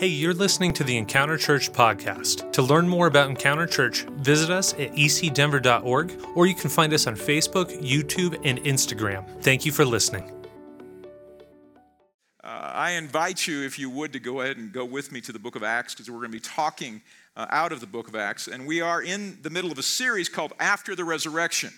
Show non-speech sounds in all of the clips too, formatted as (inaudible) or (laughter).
Hey, you're listening to the Encounter Church podcast. To learn more about Encounter Church, visit us at ecdenver.org or you can find us on Facebook, YouTube, and Instagram. Thank you for listening. Uh, I invite you, if you would, to go ahead and go with me to the book of Acts because we're going to be talking uh, out of the book of Acts. And we are in the middle of a series called After the Resurrection.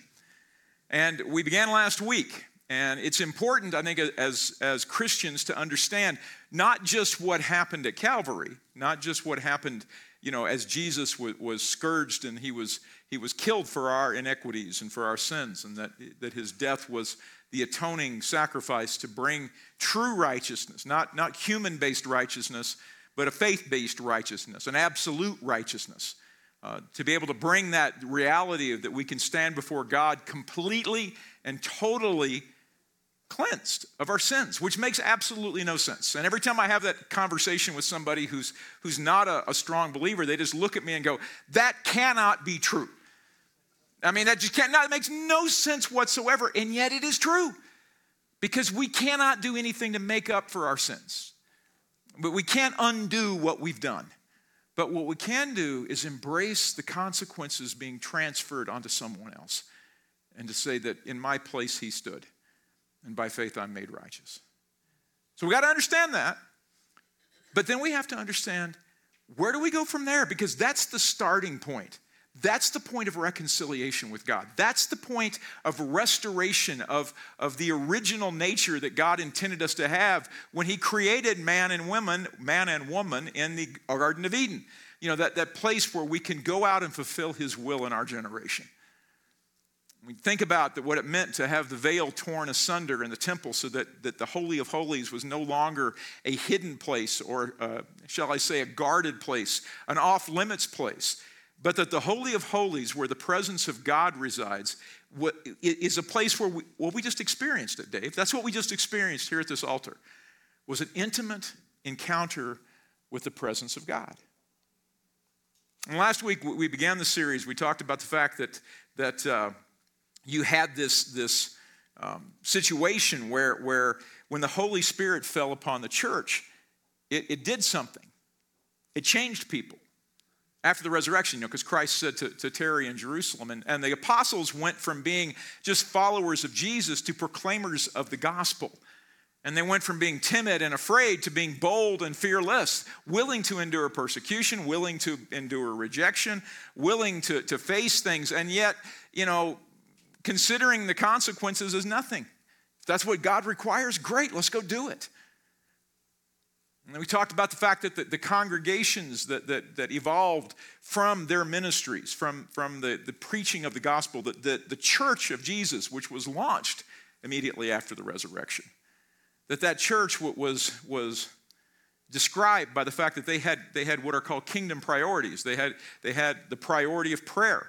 And we began last week. And it's important, I think, as, as Christians to understand not just what happened at Calvary, not just what happened, you know, as Jesus was, was scourged and he was, he was killed for our inequities and for our sins, and that, that his death was the atoning sacrifice to bring true righteousness, not, not human based righteousness, but a faith based righteousness, an absolute righteousness. Uh, to be able to bring that reality of that we can stand before God completely and totally cleansed of our sins, which makes absolutely no sense. And every time I have that conversation with somebody who's, who's not a, a strong believer, they just look at me and go, That cannot be true. I mean, that just can't, it makes no sense whatsoever. And yet it is true because we cannot do anything to make up for our sins. But we can't undo what we've done. But what we can do is embrace the consequences being transferred onto someone else and to say that in my place he stood and by faith I'm made righteous. So we got to understand that. But then we have to understand where do we go from there? Because that's the starting point. That's the point of reconciliation with God. That's the point of restoration of, of the original nature that God intended us to have when He created man and woman, man and woman in the Garden of Eden. You know, that, that place where we can go out and fulfill His will in our generation. We think about what it meant to have the veil torn asunder in the temple so that, that the Holy of Holies was no longer a hidden place or, uh, shall I say, a guarded place, an off limits place, but that the Holy of Holies, where the presence of God resides, is a place where we, well, we just experienced it, Dave. That's what we just experienced here at this altar, was an intimate encounter with the presence of God. And last week we began the series. We talked about the fact that, that uh, you had this, this um, situation where, where when the Holy Spirit fell upon the church, it, it did something. It changed people after the resurrection, you know, because Christ said to, to tarry in Jerusalem. And, and the apostles went from being just followers of Jesus to proclaimers of the gospel. And they went from being timid and afraid to being bold and fearless, willing to endure persecution, willing to endure rejection, willing to, to face things. And yet, you know, considering the consequences as nothing. If that's what God requires, great, let's go do it. And we talked about the fact that the, the congregations that, that, that, evolved from their ministries, from, from the, the preaching of the gospel, that the, the church of Jesus, which was launched immediately after the resurrection, that that church was, was described by the fact that they had, they had what are called kingdom priorities. They had, they had the priority of prayer.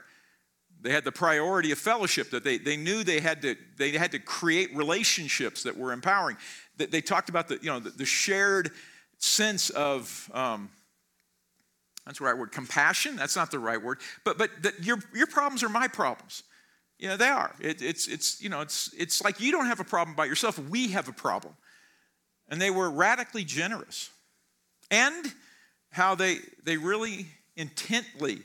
They had the priority of fellowship, that they, they knew they had, to, they had to create relationships that were empowering. That they talked about the, you know, the, the shared sense of, um, that's the right word, compassion. That's not the right word. But, but that your, your problems are my problems. You know, they are. It, it's, it's, you know, it's, it's like you don't have a problem by yourself. We have a problem. And they were radically generous. And how they, they really intently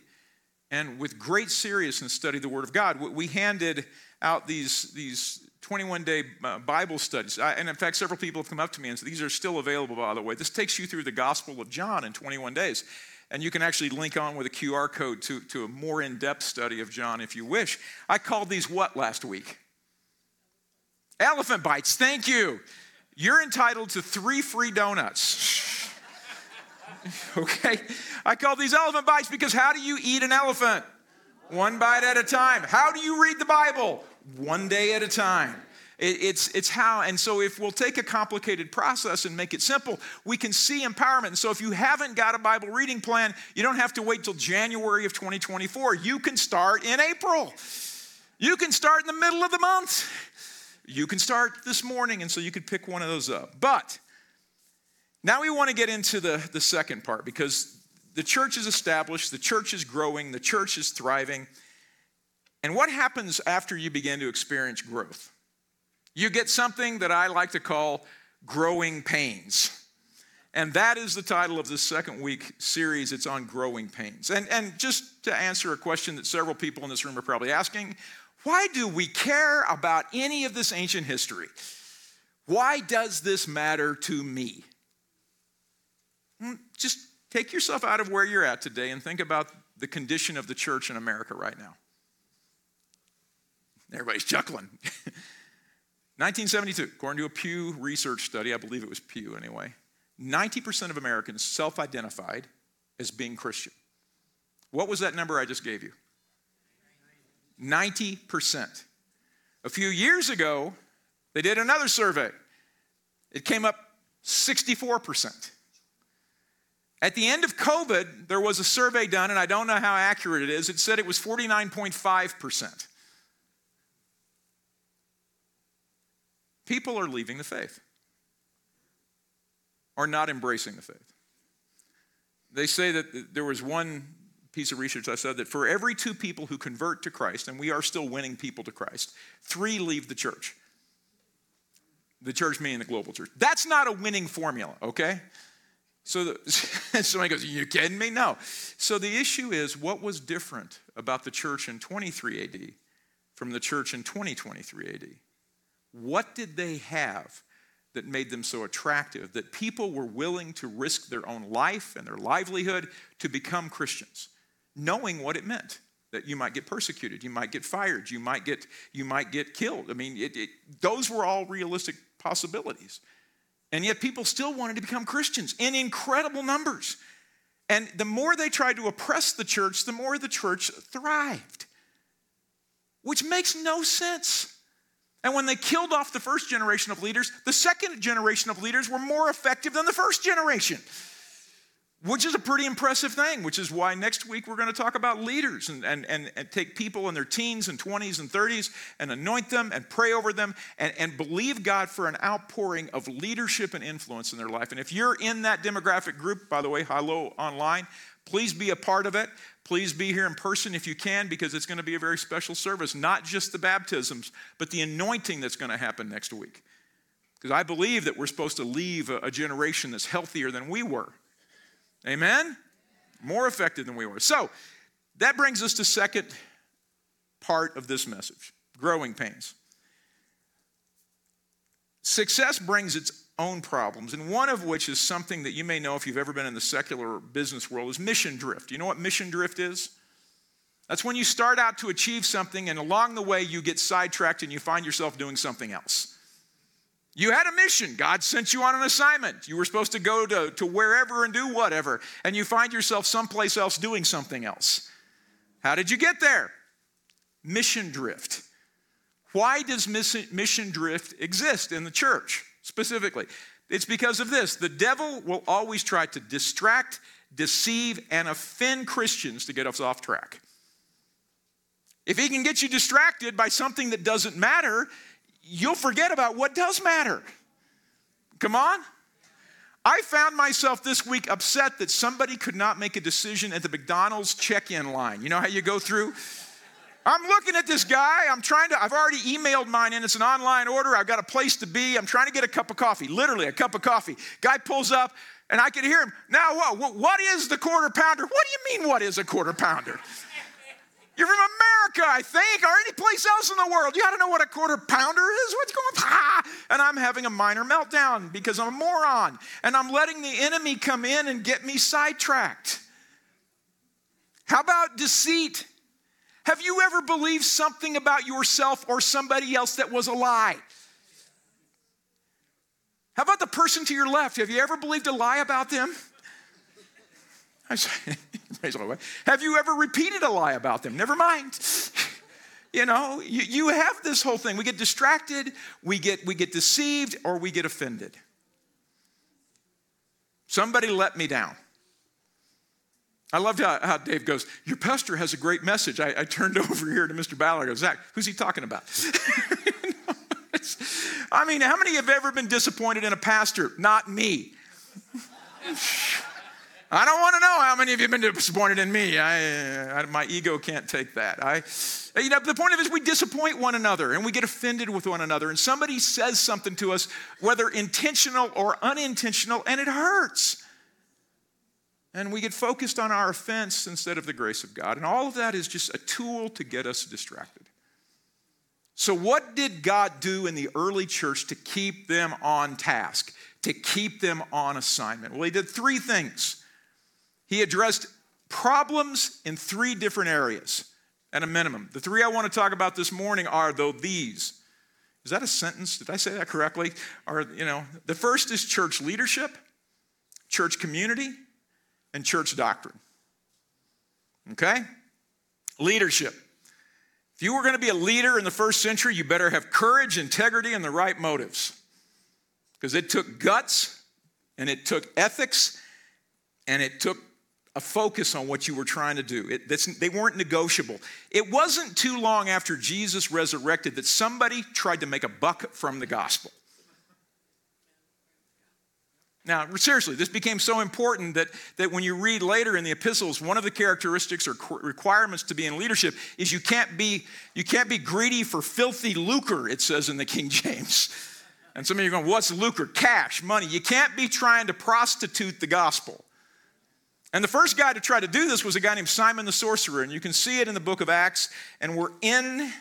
and with great seriousness study the Word of God. We handed out these, these 21 day uh, Bible studies. and in fact, several people have come up to me and said, These are still available, by the way. This takes you through the Gospel of John in 21 days. And you can actually link on with a QR code to, to a more in depth study of John if you wish. I called these what last week? Elephant bites. Thank you. You're entitled to three free donuts. (laughs) (laughs) okay? I call these elephant bites because how do you eat an elephant? One bite at a time. How do you read the Bible? One day at a time. It's, it's how, and so if we'll take a complicated process and make it simple, we can see empowerment. And so if you haven't got a Bible reading plan, you don't have to wait till January of 2024. You can start in April. You can start in the middle of the month. You can start this morning, and so you could pick one of those up. But now we want to get into the, the second part because the church is established, the church is growing, the church is thriving. And what happens after you begin to experience growth? You get something that I like to call growing pains. And that is the title of this second week series. It's on growing pains. And, and just to answer a question that several people in this room are probably asking why do we care about any of this ancient history? Why does this matter to me? Just take yourself out of where you're at today and think about the condition of the church in America right now. Everybody's chuckling. (laughs) 1972, according to a Pew Research study, I believe it was Pew anyway, 90% of Americans self identified as being Christian. What was that number I just gave you? 90%. A few years ago, they did another survey. It came up 64%. At the end of COVID, there was a survey done, and I don't know how accurate it is. It said it was 49.5%. People are leaving the faith or not embracing the faith. They say that there was one piece of research I said that for every two people who convert to Christ, and we are still winning people to Christ, three leave the church. The church meaning the global church. That's not a winning formula, okay? So the, (laughs) somebody goes, You kidding me? No. So the issue is what was different about the church in 23 AD from the church in 2023 AD? What did they have that made them so attractive that people were willing to risk their own life and their livelihood to become Christians, knowing what it meant? That you might get persecuted, you might get fired, you might get, you might get killed. I mean, it, it, those were all realistic possibilities. And yet people still wanted to become Christians in incredible numbers. And the more they tried to oppress the church, the more the church thrived, which makes no sense. And when they killed off the first generation of leaders, the second generation of leaders were more effective than the first generation, which is a pretty impressive thing, which is why next week we're going to talk about leaders and, and, and, and take people in their teens and 20s and 30s and anoint them and pray over them and, and believe God for an outpouring of leadership and influence in their life. And if you're in that demographic group, by the way, hello online, please be a part of it. Please be here in person if you can, because it's going to be a very special service. Not just the baptisms, but the anointing that's going to happen next week. Because I believe that we're supposed to leave a, a generation that's healthier than we were. Amen? More effective than we were. So that brings us to second part of this message growing pains. Success brings its own problems, and one of which is something that you may know if you've ever been in the secular business world is mission drift. You know what mission drift is? That's when you start out to achieve something, and along the way, you get sidetracked and you find yourself doing something else. You had a mission. God sent you on an assignment. You were supposed to go to, to wherever and do whatever, and you find yourself someplace else doing something else. How did you get there? Mission drift. Why does mission drift exist in the church? specifically. It's because of this. The devil will always try to distract, deceive, and offend Christians to get us off track. If he can get you distracted by something that doesn't matter, you'll forget about what does matter. Come on. I found myself this week upset that somebody could not make a decision at the McDonald's check in line. You know how you go through? I'm looking at this guy. I'm trying to, I've already emailed mine in. It's an online order. I've got a place to be. I'm trying to get a cup of coffee, literally a cup of coffee. Guy pulls up, and I can hear him. Now, what, what is the quarter pounder? What do you mean, what is a quarter pounder? You're from America, I think, or any place else in the world. You ought to know what a quarter pounder is. What's going on? And I'm having a minor meltdown because I'm a moron. And I'm letting the enemy come in and get me sidetracked. How about deceit? Have you ever believed something about yourself or somebody else that was a lie? How about the person to your left? Have you ever believed a lie about them? (laughs) Have you ever repeated a lie about them? Never mind. (laughs) You know, you, you have this whole thing. We get distracted, we get, we get deceived, or we get offended. Somebody let me down. I loved how, how, Dave goes, Your pastor has a great message. I, I turned (laughs) over here to Mr. Ballard. I go, Zach, who's he talking about? I mean, how many have ever been disappointed in a pastor? Not me. I don't want to know how many of you have been disappointed in me. I, I, my ego can't take that. I, you know, the point of it is we disappoint one another and we get offended with one another. And somebody says something to us, whether intentional or unintentional, and it hurts. And we get focused on our offense instead of the grace of God. And all of that is just a tool to get us distracted. So, what did God do in the early church to keep them on task, to keep them on assignment? Well, He did three things. He addressed problems in three different areas at a minimum. The three I want to talk about this morning are, though, these. Is that a sentence? Did I say that correctly? Or, you know, the first is church leadership, church community, and church doctrine. Okay? Leadership. If you were going to be a leader in the first century, you better have courage, integrity, and the right motives. Because it took guts, and it took ethics, and it took a focus on what you were trying to do. It, they weren't negotiable. It wasn't too long after Jesus resurrected that somebody tried to make a buck from the gospel. Now, seriously, this became so important that, that when you read later in the epistles, one of the characteristics or requirements to be in leadership is you can't be, you can't be greedy for filthy lucre, it says in the King (laughs) James. And some of you are going, what's lucre? Cash, money. You can't be trying to prostitute the gospel. And the first guy to try to do this was a guy named Simon the sorcerer. And you can see it in the book of Acts. And we're in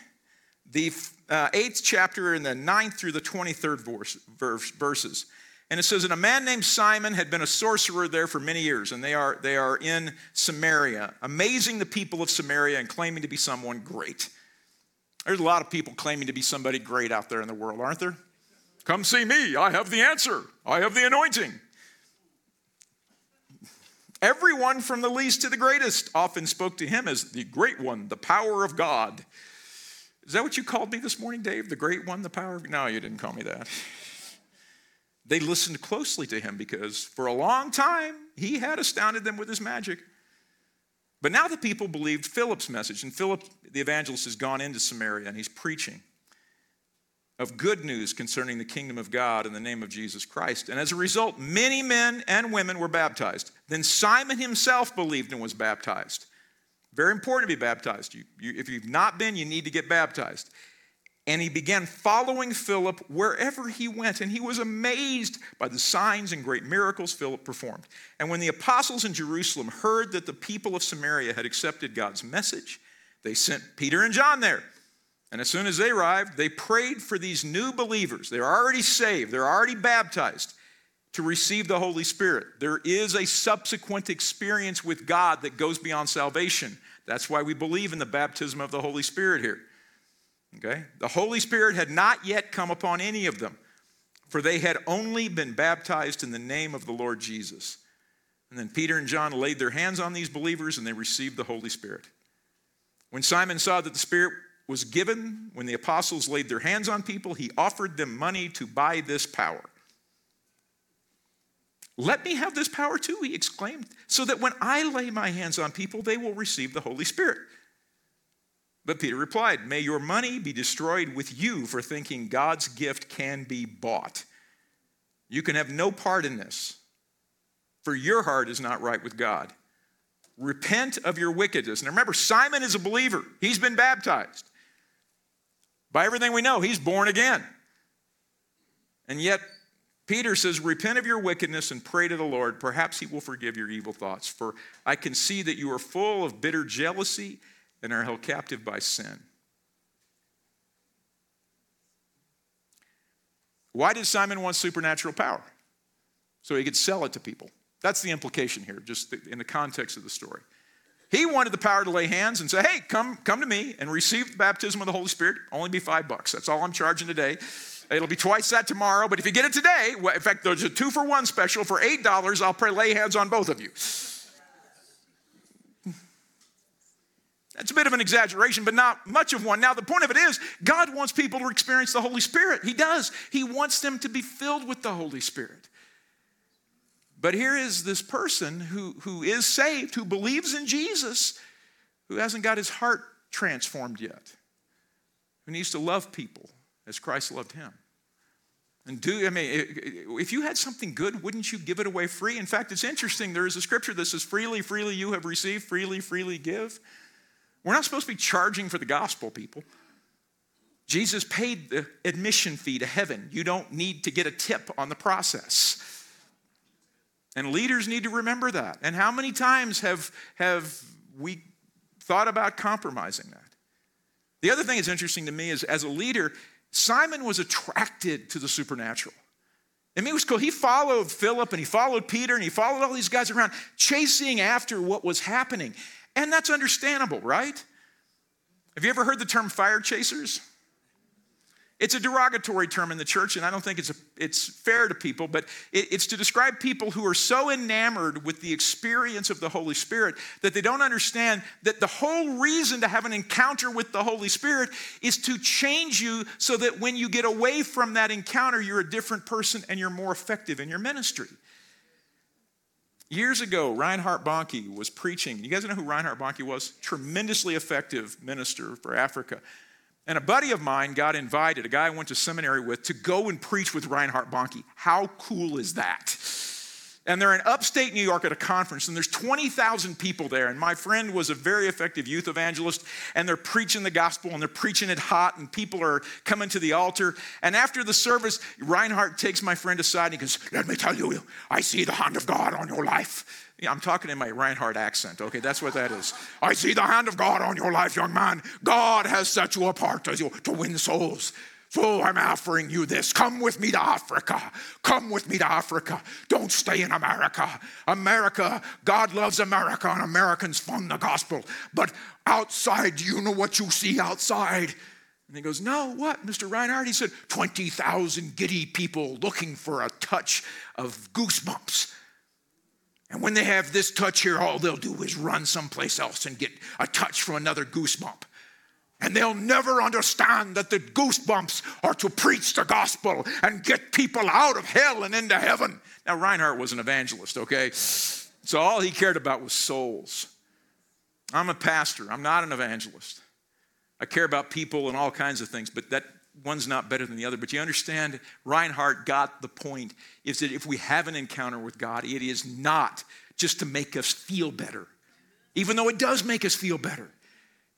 the uh, eighth chapter in the ninth through the 23rd verse, verse, verses. And it says, And a man named Simon had been a sorcerer there for many years, and they are, they are in Samaria, amazing the people of Samaria and claiming to be someone great. There's a lot of people claiming to be somebody great out there in the world, aren't there? Come see me. I have the answer, I have the anointing. Everyone from the least to the greatest often spoke to him as the great one, the power of God. Is that what you called me this morning, Dave? The great one, the power of No, you didn't call me that. (laughs) They listened closely to him because for a long time he had astounded them with his magic. But now the people believed Philip's message, and Philip, the evangelist, has gone into Samaria and he's preaching of good news concerning the kingdom of God in the name of Jesus Christ. And as a result, many men and women were baptized. Then Simon himself believed and was baptized. Very important to be baptized. You, you, if you've not been, you need to get baptized. And he began following Philip wherever he went, and he was amazed by the signs and great miracles Philip performed. And when the apostles in Jerusalem heard that the people of Samaria had accepted God's message, they sent Peter and John there. And as soon as they arrived, they prayed for these new believers. They're already saved, they're already baptized to receive the Holy Spirit. There is a subsequent experience with God that goes beyond salvation. That's why we believe in the baptism of the Holy Spirit here. Okay? The Holy Spirit had not yet come upon any of them, for they had only been baptized in the name of the Lord Jesus. And then Peter and John laid their hands on these believers and they received the Holy Spirit. When Simon saw that the Spirit was given, when the apostles laid their hands on people, he offered them money to buy this power. Let me have this power too, he exclaimed, so that when I lay my hands on people, they will receive the Holy Spirit. But Peter replied, May your money be destroyed with you for thinking God's gift can be bought. You can have no part in this, for your heart is not right with God. Repent of your wickedness. And remember, Simon is a believer, he's been baptized. By everything we know, he's born again. And yet, Peter says, Repent of your wickedness and pray to the Lord. Perhaps he will forgive your evil thoughts. For I can see that you are full of bitter jealousy and are held captive by sin. Why did Simon want supernatural power? So he could sell it to people. That's the implication here, just in the context of the story. He wanted the power to lay hands and say, hey, come, come to me and receive the baptism of the Holy Spirit. Only be five bucks. That's all I'm charging today. It'll be twice that tomorrow, but if you get it today, in fact, there's a two for one special for $8. I'll pray lay hands on both of you. That's a bit of an exaggeration, but not much of one. Now, the point of it is, God wants people to experience the Holy Spirit. He does. He wants them to be filled with the Holy Spirit. But here is this person who, who is saved, who believes in Jesus, who hasn't got his heart transformed yet, who needs to love people as Christ loved him. And do, I mean, if you had something good, wouldn't you give it away free? In fact, it's interesting. There is a scripture that says, freely, freely you have received, freely, freely give. We're not supposed to be charging for the gospel, people. Jesus paid the admission fee to heaven. You don't need to get a tip on the process. And leaders need to remember that. And how many times have, have we thought about compromising that? The other thing that's interesting to me is as a leader, Simon was attracted to the supernatural. I mean, it was cool. He followed Philip and he followed Peter and he followed all these guys around, chasing after what was happening. And that's understandable, right? Have you ever heard the term fire chasers? It's a derogatory term in the church, and I don't think it's, a, it's fair to people, but it, it's to describe people who are so enamored with the experience of the Holy Spirit that they don't understand that the whole reason to have an encounter with the Holy Spirit is to change you so that when you get away from that encounter, you're a different person and you're more effective in your ministry. Years ago, Reinhard Bonnke was preaching. You guys know who Reinhard Bonnke was? Tremendously effective minister for Africa. And a buddy of mine got invited, a guy I went to seminary with, to go and preach with Reinhard Bonnke. How cool is that? And they're in upstate New York at a conference, and there's 20,000 people there. And my friend was a very effective youth evangelist, and they're preaching the gospel, and they're preaching it hot, and people are coming to the altar. And after the service, Reinhard takes my friend aside, and he goes, Let me tell you, I see the hand of God on your life. Yeah, I'm talking in my Reinhard accent, okay? That's what that is. (laughs) I see the hand of God on your life, young man. God has set you apart as to win souls. So I'm offering you this. Come with me to Africa. Come with me to Africa. Don't stay in America. America, God loves America, and Americans fund the gospel. But outside, do you know what you see outside? And he goes, No, what, Mr. Reinhard? He said, 20,000 giddy people looking for a touch of goosebumps. And when they have this touch here, all they'll do is run someplace else and get a touch from another goosebump. And they'll never understand that the goosebumps are to preach the gospel and get people out of hell and into heaven. Now, Reinhard was an evangelist, okay? So all he cared about was souls. I'm a pastor, I'm not an evangelist. I care about people and all kinds of things, but that one's not better than the other, but you understand, Reinhard got the point is that if we have an encounter with God, it is not just to make us feel better, even though it does make us feel better.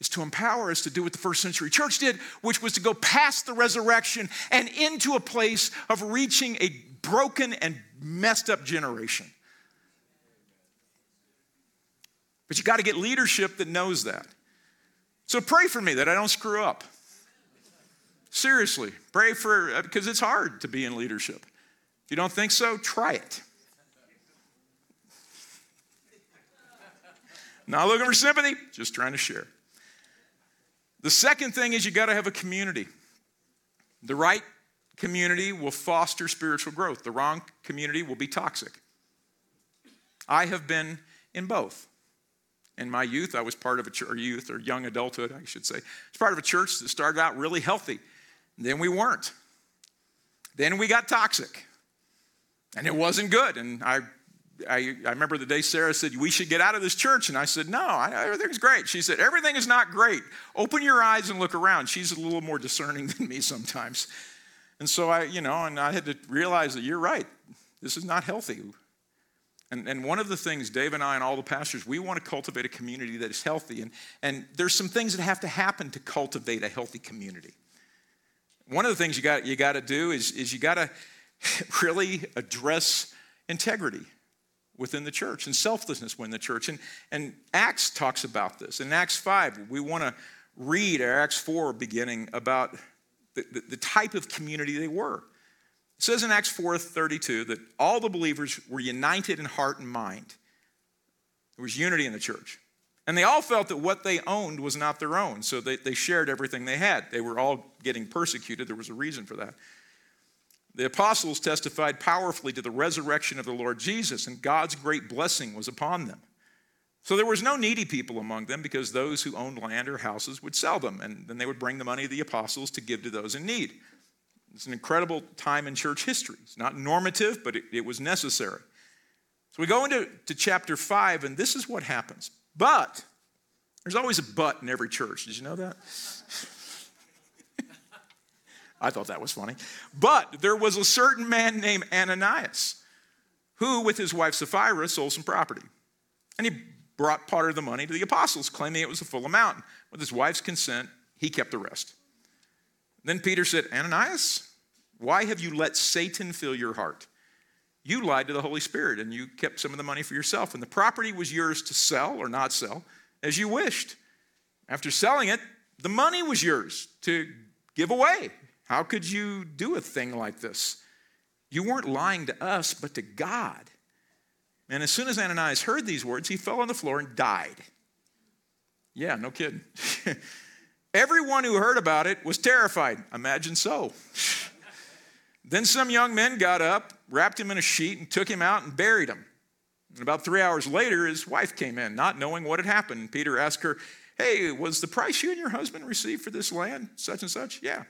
It's to empower us to do what the first century church did, which was to go past the resurrection and into a place of reaching a broken and messed up generation. But you got to get leadership that knows that. So pray for me that I don't screw up. Seriously, pray for, because uh, it's hard to be in leadership. If you don't think so, try it. Not looking for sympathy, just trying to share. The second thing is you got to have a community. The right community will foster spiritual growth, the wrong community will be toxic. I have been in both. In my youth, I was part of a church, or youth, or young adulthood, I should say. I was part of a church that started out really healthy. Then we weren't. Then we got toxic. And it wasn't good. And I, I, I remember the day Sarah said, We should get out of this church. And I said, No, I, everything's great. She said, Everything is not great. Open your eyes and look around. She's a little more discerning (laughs) than me sometimes. And so I, you know, and I had to realize that you're right. This is not healthy. And, and one of the things Dave and I and all the pastors, we want to cultivate a community that is healthy. And, and there's some things that have to happen to cultivate a healthy community one of the things you got, you got to do is, is you got to (laughs) really address integrity within the church and selflessness within the church. And, and Acts talks about this. In Acts 5, we want to read or Acts 4 beginning about the, the, the type of community they were. It says in Acts 4 32 that all the believers were united in heart and mind. There was unity in the church. And they all felt that what they owned was not their own, so they, they shared everything they had. They were all getting persecuted. There was a reason for that. The apostles testified powerfully to the resurrection of the Lord Jesus, and God's great blessing was upon them. So there was no needy people among them because those who owned land or houses would sell them, and then they would bring the money of the apostles to give to those in need. It's an incredible time in church history. It's not normative, but it, it was necessary. So we go into to chapter 5, and this is what happens. But, there's always a but in every church. Did you know that? I thought that was funny. But there was a certain man named Ananias who, with his wife Sapphira, sold some property. And he brought part of the money to the apostles, claiming it was a full amount. With his wife's consent, he kept the rest. Then Peter said, Ananias, why have you let Satan fill your heart? You lied to the Holy Spirit and you kept some of the money for yourself, and the property was yours to sell or not sell as you wished. After selling it, the money was yours to give away. How could you do a thing like this? You weren't lying to us, but to God. And as soon as Ananias heard these words, he fell on the floor and died. Yeah, no kidding. (laughs) Everyone who heard about it was terrified. Imagine so. (laughs) then some young men got up, wrapped him in a sheet, and took him out and buried him. And about three hours later, his wife came in, not knowing what had happened. Peter asked her, Hey, was the price you and your husband received for this land such and such? Yeah,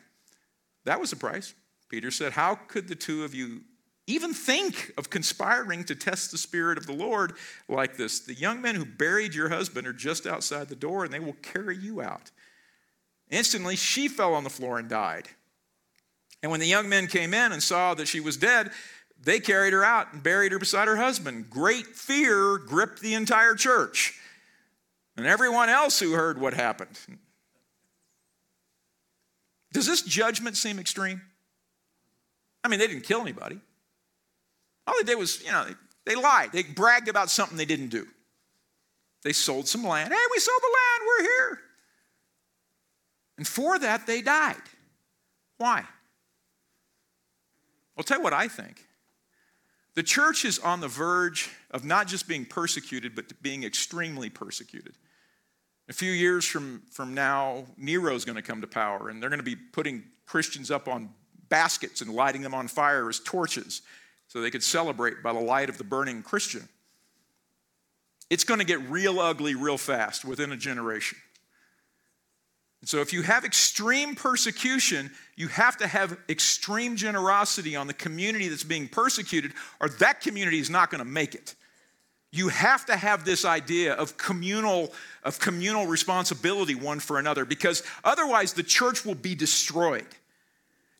that was the price. Peter said, How could the two of you even think of conspiring to test the Spirit of the Lord like this? The young men who buried your husband are just outside the door, and they will carry you out. Instantly, she fell on the floor and died. And when the young men came in and saw that she was dead, they carried her out and buried her beside her husband. Great fear gripped the entire church and everyone else who heard what happened. Does this judgment seem extreme? I mean, they didn't kill anybody. All they did was, you know, they, they lied. They bragged about something they didn't do. They sold some land. Hey, we sold the land. We're here. And for that, they died. Why? I'll tell you what I think. The church is on the verge of not just being persecuted, but being extremely persecuted. A few years from, from now, Nero's going to come to power, and they're going to be putting Christians up on baskets and lighting them on fire as torches so they could celebrate by the light of the burning Christian. It's going to get real ugly real fast within a generation. And so, if you have extreme persecution, you have to have extreme generosity on the community that's being persecuted, or that community is not going to make it. You have to have this idea of communal, of communal responsibility one for another, because otherwise the church will be destroyed.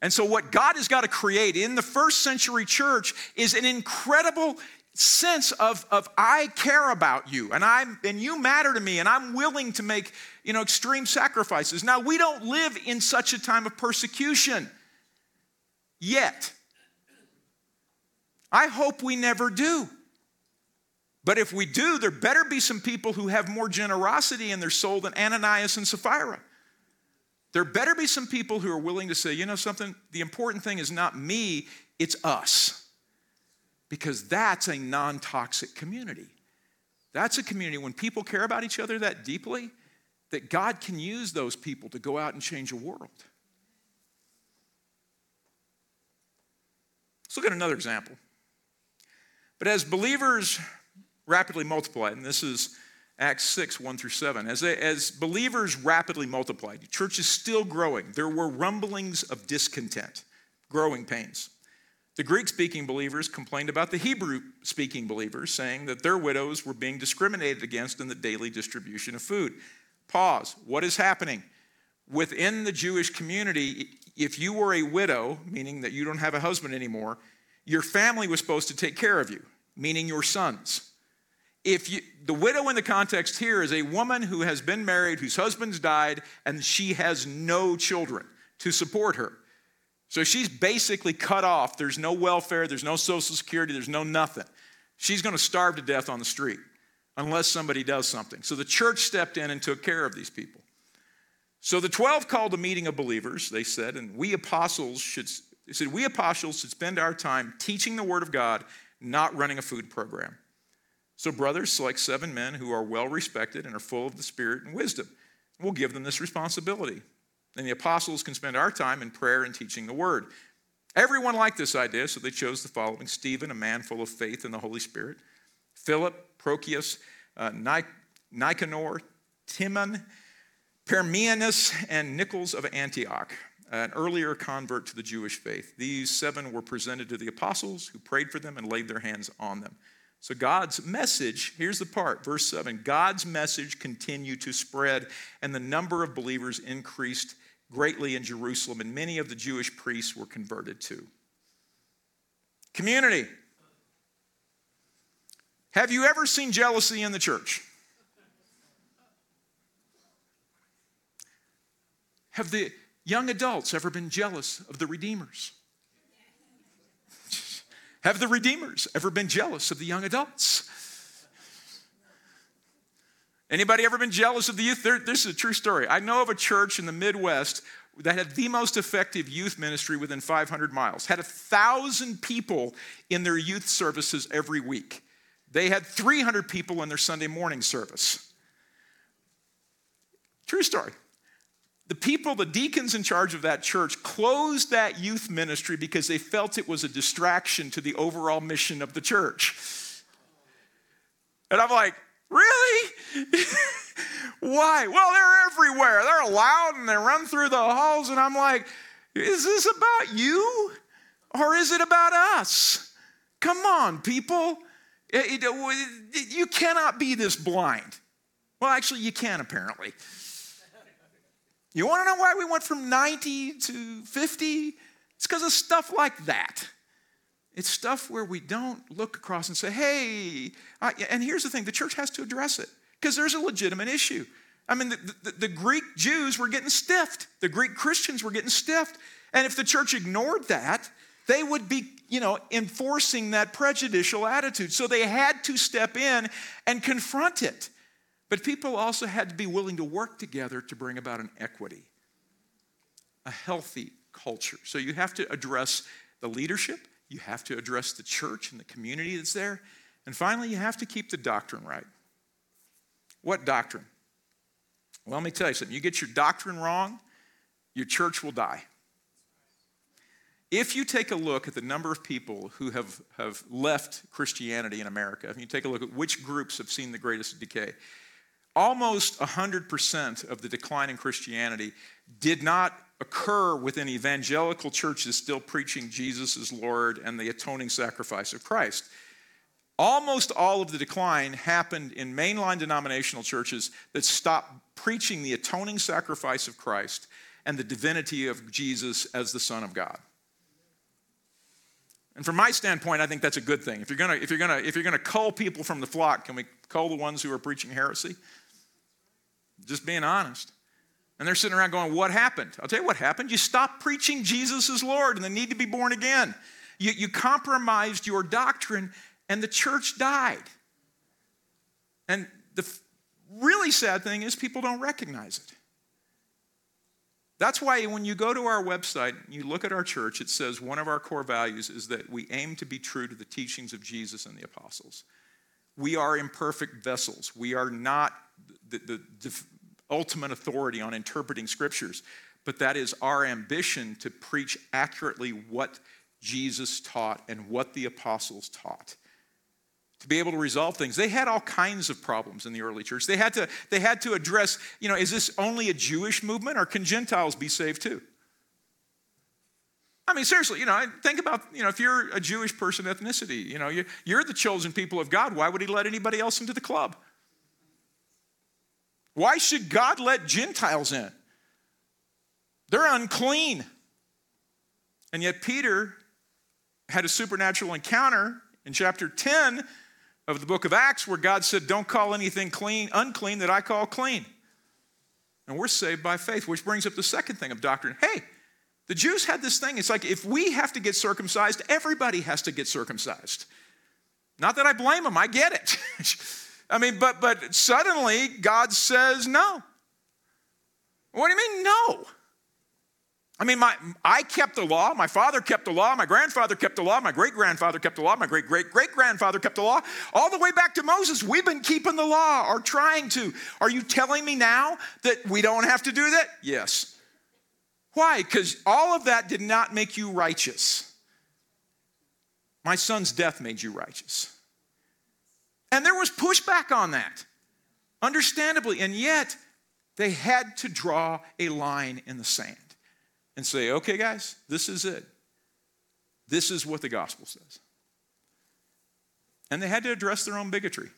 And so, what God has got to create in the first century church is an incredible sense of, of I care about you and I'm and you matter to me and I'm willing to make you know extreme sacrifices. Now we don't live in such a time of persecution yet. I hope we never do. But if we do, there better be some people who have more generosity in their soul than Ananias and Sapphira. There better be some people who are willing to say, you know something, the important thing is not me, it's us because that's a non toxic community. That's a community when people care about each other that deeply that God can use those people to go out and change a world. Let's look at another example. But as believers rapidly multiplied. and this is Acts 6, 1 through 7. As, as believers rapidly multiplied, the church is still growing. There were rumblings of discontent, growing pains. The Greek speaking believers complained about the Hebrew speaking believers, saying that their widows were being discriminated against in the daily distribution of food. Pause. What is happening? Within the Jewish community, if you were a widow, meaning that you don't have a husband anymore, your family was supposed to take care of you, meaning your sons. If you, the widow in the context here is a woman who has been married, whose husband's died, and she has no children to support her. So she's basically cut off. There's no welfare, there's no social security, there's no nothing. She's going to starve to death on the street unless somebody does something. So the church stepped in and took care of these people. So the 12 called a meeting of believers, they said, and we apostles should, they said, we apostles should spend our time teaching the word of God, not running a food program. So, brothers, select seven men who are well respected and are full of the Spirit and wisdom. We'll give them this responsibility. And the apostles can spend our time in prayer and teaching the word. Everyone liked this idea, so they chose the following Stephen, a man full of faith in the Holy Spirit, Philip, Prochorus, uh, Nicanor, Timon, Parmenas, and Nicholas of Antioch, an earlier convert to the Jewish faith. These seven were presented to the apostles who prayed for them and laid their hands on them. So, God's message, here's the part, verse 7 God's message continued to spread, and the number of believers increased greatly in Jerusalem, and many of the Jewish priests were converted too. Community. Have you ever seen jealousy in the church? Have the young adults ever been jealous of the redeemers? Have the redeemers ever been jealous of the young adults? Anybody ever been jealous of the youth? There, this is a true story. I know of a church in the Midwest that had the most effective youth ministry within 500 miles, had a thousand people in their youth services every week. They had 300 people in their Sunday morning service. True story. The people, the deacons in charge of that church, closed that youth ministry because they felt it was a distraction to the overall mission of the church. And I'm like, really? (laughs) Why? Well, they're everywhere. They're loud and they run through the halls. And I'm like, is this about you or is it about us? Come on, people. You cannot be this blind. Well, actually, you can apparently. You want to know why we went from 90 to 50? It's because of stuff like that. It's stuff where we don't look across and say, hey, I, and here's the thing the church has to address it because there's a legitimate issue. I mean, the, the, the, Greek Jews were getting stiffed, the Greek Christians were getting stiffed. And if the church ignored that, they would be, you know, enforcing that prejudicial attitude. So they had to step in and confront it. But people also had to be willing to work together to bring about an equity, a healthy culture. So you have to address the leadership, you have to address the church and the community that's there, and finally, you have to keep the doctrine right. What doctrine? Well, let me tell you something. You get your doctrine wrong, your church will die. If you take a look at the number of people who have, have left Christianity in America, if you take a look at which groups have seen the greatest decay, almost 100% of the decline in Christianity did not occur within evangelical churches still preaching Jesus as Lord and the atoning sacrifice of Christ. Almost all of the decline happened in mainline denominational churches that stopped preaching the atoning sacrifice of Christ and the divinity of Jesus as the Son of God. And from my standpoint, I think that's a good thing. If you're gonna, if you're gonna, if you're gonna cull people from the flock, can we cull the ones who are preaching heresy? Just being honest. And they're sitting around going, What happened? I'll tell you what happened. You stopped preaching Jesus as Lord and the need to be born again. You, you compromised your doctrine and the church died. And the really sad thing is people don't recognize it. That's why when you go to our website, and you look at our church, it says one of our core values is that we aim to be true to the teachings of Jesus and the apostles. We are imperfect vessels. We are not the, the, the ultimate authority on interpreting scriptures, but that is our ambition to preach accurately what Jesus taught and what the apostles taught to be able to resolve things. They had all kinds of problems in the early church. They had to, they had to address, you know, is this only a Jewish movement or can Gentiles be saved too? I mean, seriously, you know, think about, you know, if you're a Jewish person ethnicity, you know, you're the chosen people of God, why would he let anybody else into the club? Why should God let Gentiles in? They're unclean. And yet, Peter had a supernatural encounter in chapter 10 of the book of Acts where God said, Don't call anything clean, unclean that I call clean. And we're saved by faith, which brings up the second thing of doctrine. Hey, the Jews had this thing. It's like if we have to get circumcised, everybody has to get circumcised. Not that I blame them, I get it. (laughs) I mean, but but suddenly God says no. What do you mean no? I mean, my, I kept the law, my father kept the law, my grandfather kept the law, my great grandfather kept the law, my great great great grandfather kept the law, all the way back to Moses. We've been keeping the law or trying to. Are you telling me now that we don't have to do that? Yes. Why? Because all of that did not make you righteous. My son's death made you righteous. And there was pushback on that, understandably. And yet, they had to draw a line in the sand and say, okay, guys, this is it. This is what the gospel says. And they had to address their own bigotry.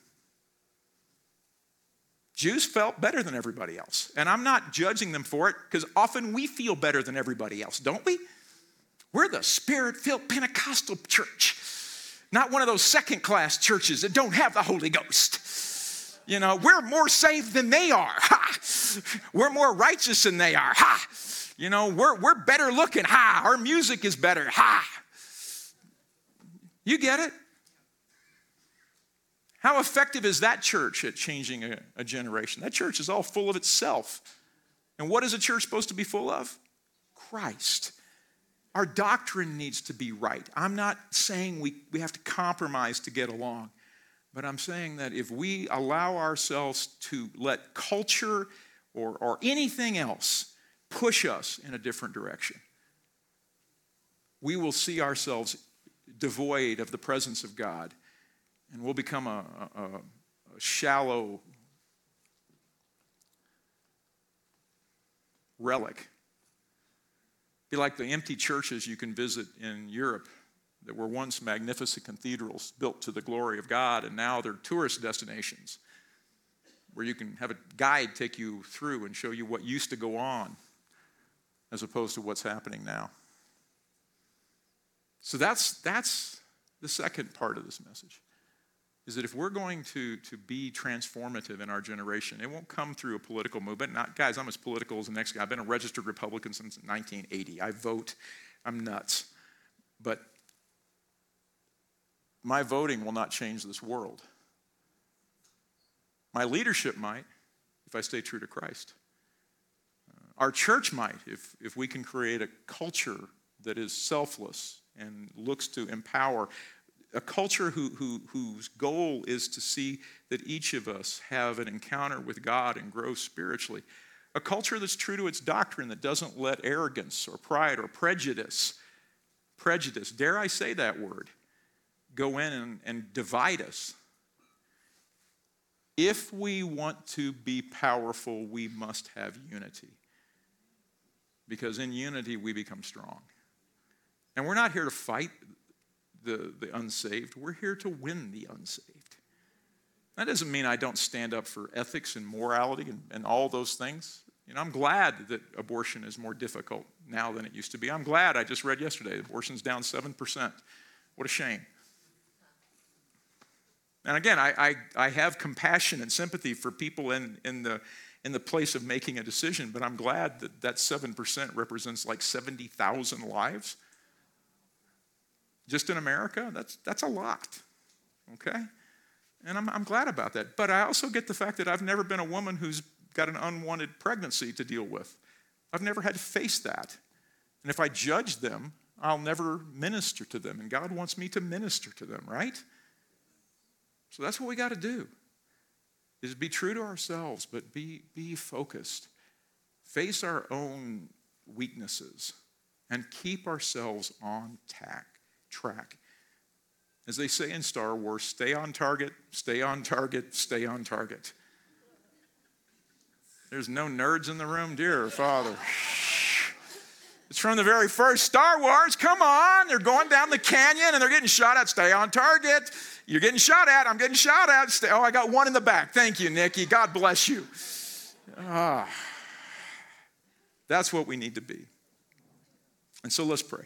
Jews felt better than everybody else. And I'm not judging them for it because often we feel better than everybody else, don't we? We're the spirit filled Pentecostal church, not one of those second class churches that don't have the Holy Ghost. You know, we're more saved than they are. Ha! We're more righteous than they are. Ha! You know, we're, we're better looking. Ha! Our music is better. Ha! You get it? How effective is that church at changing a, a, generation? That church is all full of itself. And what is a church supposed to be full of? Christ. Our doctrine needs to be right. I'm not saying we, we have to compromise to get along, but I'm saying that if we allow ourselves to let culture or, or anything else push us in a different direction, we will see ourselves devoid of the presence of God and we'll become a, a, a shallow relic. Be like the empty churches you can visit in Europe that were once magnificent cathedrals built to the glory of God, and now they're tourist destinations where you can have a guide take you through and show you what used to go on as opposed to what's happening now. So that's, that's the second part of this message is that if we're going to, to be transformative in our generation, it won't come through a political movement. Not, guys, I'm as political as the next guy. I've been a registered Republican since 1980. I vote, I'm nuts. But my voting will not change this world. My leadership might if I stay true to Christ. Our church might if, if we can create a culture that is selfless and looks to empower a culture who, who, whose goal is to see that each of us have an encounter with God and grow spiritually. A culture that's true to its doctrine that doesn't let arrogance or pride or prejudice, prejudice, dare I say that word, go in and, and divide us. If we want to be powerful, we must have unity. Because in unity, we become strong. And we're not here to fight the, the unsaved. We're here to win the unsaved. That doesn't mean I don't stand up for ethics and morality and, and all those things. You know, I'm glad that abortion is more difficult now than it used to be. I'm glad I just read yesterday abortion's down 7%. What a shame. And again, I, I, I, have compassion and sympathy for people in, in, the, in the place of making a decision, but I'm glad that that 7% represents like 70,000 lives just in America, that's, that's a lot, okay? And I'm, I'm glad about that. But I also get the fact that I've never been a woman who's got an unwanted pregnancy to deal with. I've never had to face that. And if I judge them, I'll never minister to them. And God wants me to minister to them, right? So that's what we got to do. Is be true to ourselves, but be, be focused. Face our own weaknesses and keep ourselves on tack track. As they say in Star Wars, stay on target, stay on target, stay on target. There's no nerds in the room, dear Father. It's from the very first Star Wars. Come on. They're going down the canyon and they're getting shot at. Stay on target. You're getting shot at. I'm getting shot at. Stay. Oh, I got one in the back. Thank you, Nikki. God bless you. Ah, that's what we need to be. And so let's pray.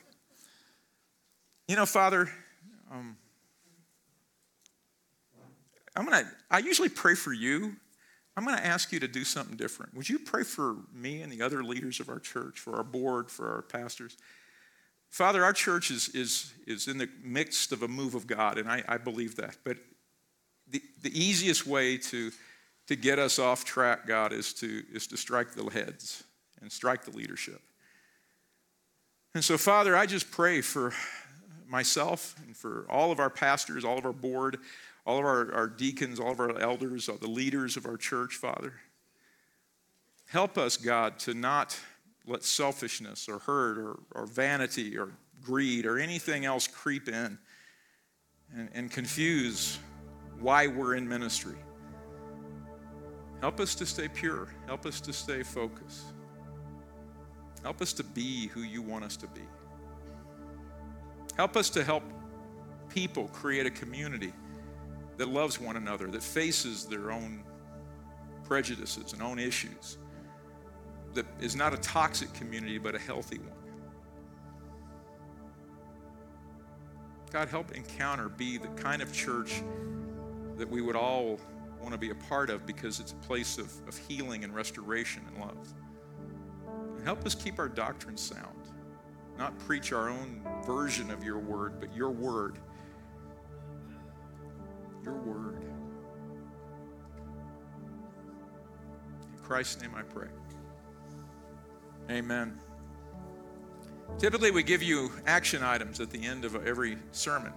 You know, Father, um, I'm gonna, I usually pray for you. I'm gonna ask you to do something different. Would you pray for me and the other leaders of our church, for our board, for our pastors? Father, our church is, is, is in the midst of a move of God, and I, I believe that. But the, the easiest way to, to get us off track, God, is to, is to strike the heads and strike the leadership. And so, Father, I just pray for myself and for all of our pastors, all of our board, all of our, our deacons, all of our elders, all the leaders of our church, Father. Help us, God, to not let selfishness or hurt or, or vanity or greed or anything else creep in and, and confuse why we're in ministry. Help us to stay pure. Help us to stay focused. Help us to be who you want us to be. Help us to help people create a community that loves one another, that faces their own prejudices and own issues, that is not a toxic community, but a healthy one. God, help Encounter be the kind of church that we would all want to be a part of because it's a place of, of healing and restoration and love. And help us keep our doctrine sound, not preach our own version of your word, but your word. Your word. In Christ's name I pray. Amen. Typically, we give you action items at the end of every sermon.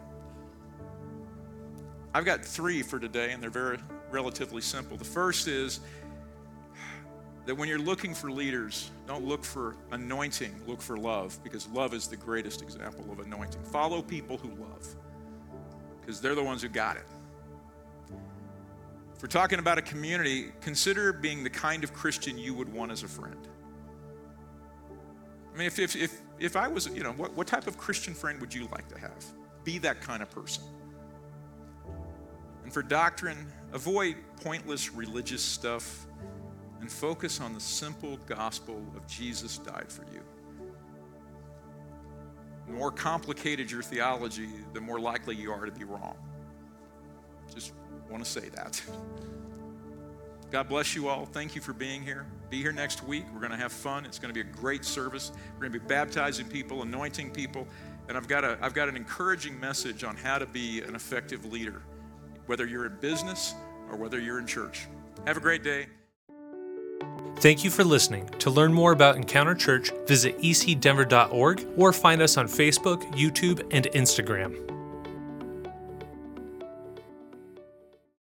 I've got three for today, and they're very relatively simple. The first is that when you're looking for leaders, don't look for anointing, look for love, because love is the greatest example of anointing. Follow people who love, because they're the ones who got it. If we're talking about a community, consider being the kind of Christian you would want as a friend. I mean, if, if, if, if I was, you know, what, what type of Christian friend would you like to have? Be that kind of person. And for doctrine, avoid pointless religious stuff and focus on the simple gospel of Jesus died for you. The more complicated your theology, the more likely you are to be wrong. Just want to say that. (laughs) God bless you all. Thank you for being here. Be here next week. We're going to have fun. It's going to be a great service. We're going to be baptizing people, anointing people, and I've got, a, I've got an encouraging message on how to be an effective leader, whether you're in business or whether you're in church. Have a great day. Thank you for listening. To learn more about Encounter Church, visit ecdenver.org or find us on Facebook, YouTube, and Instagram.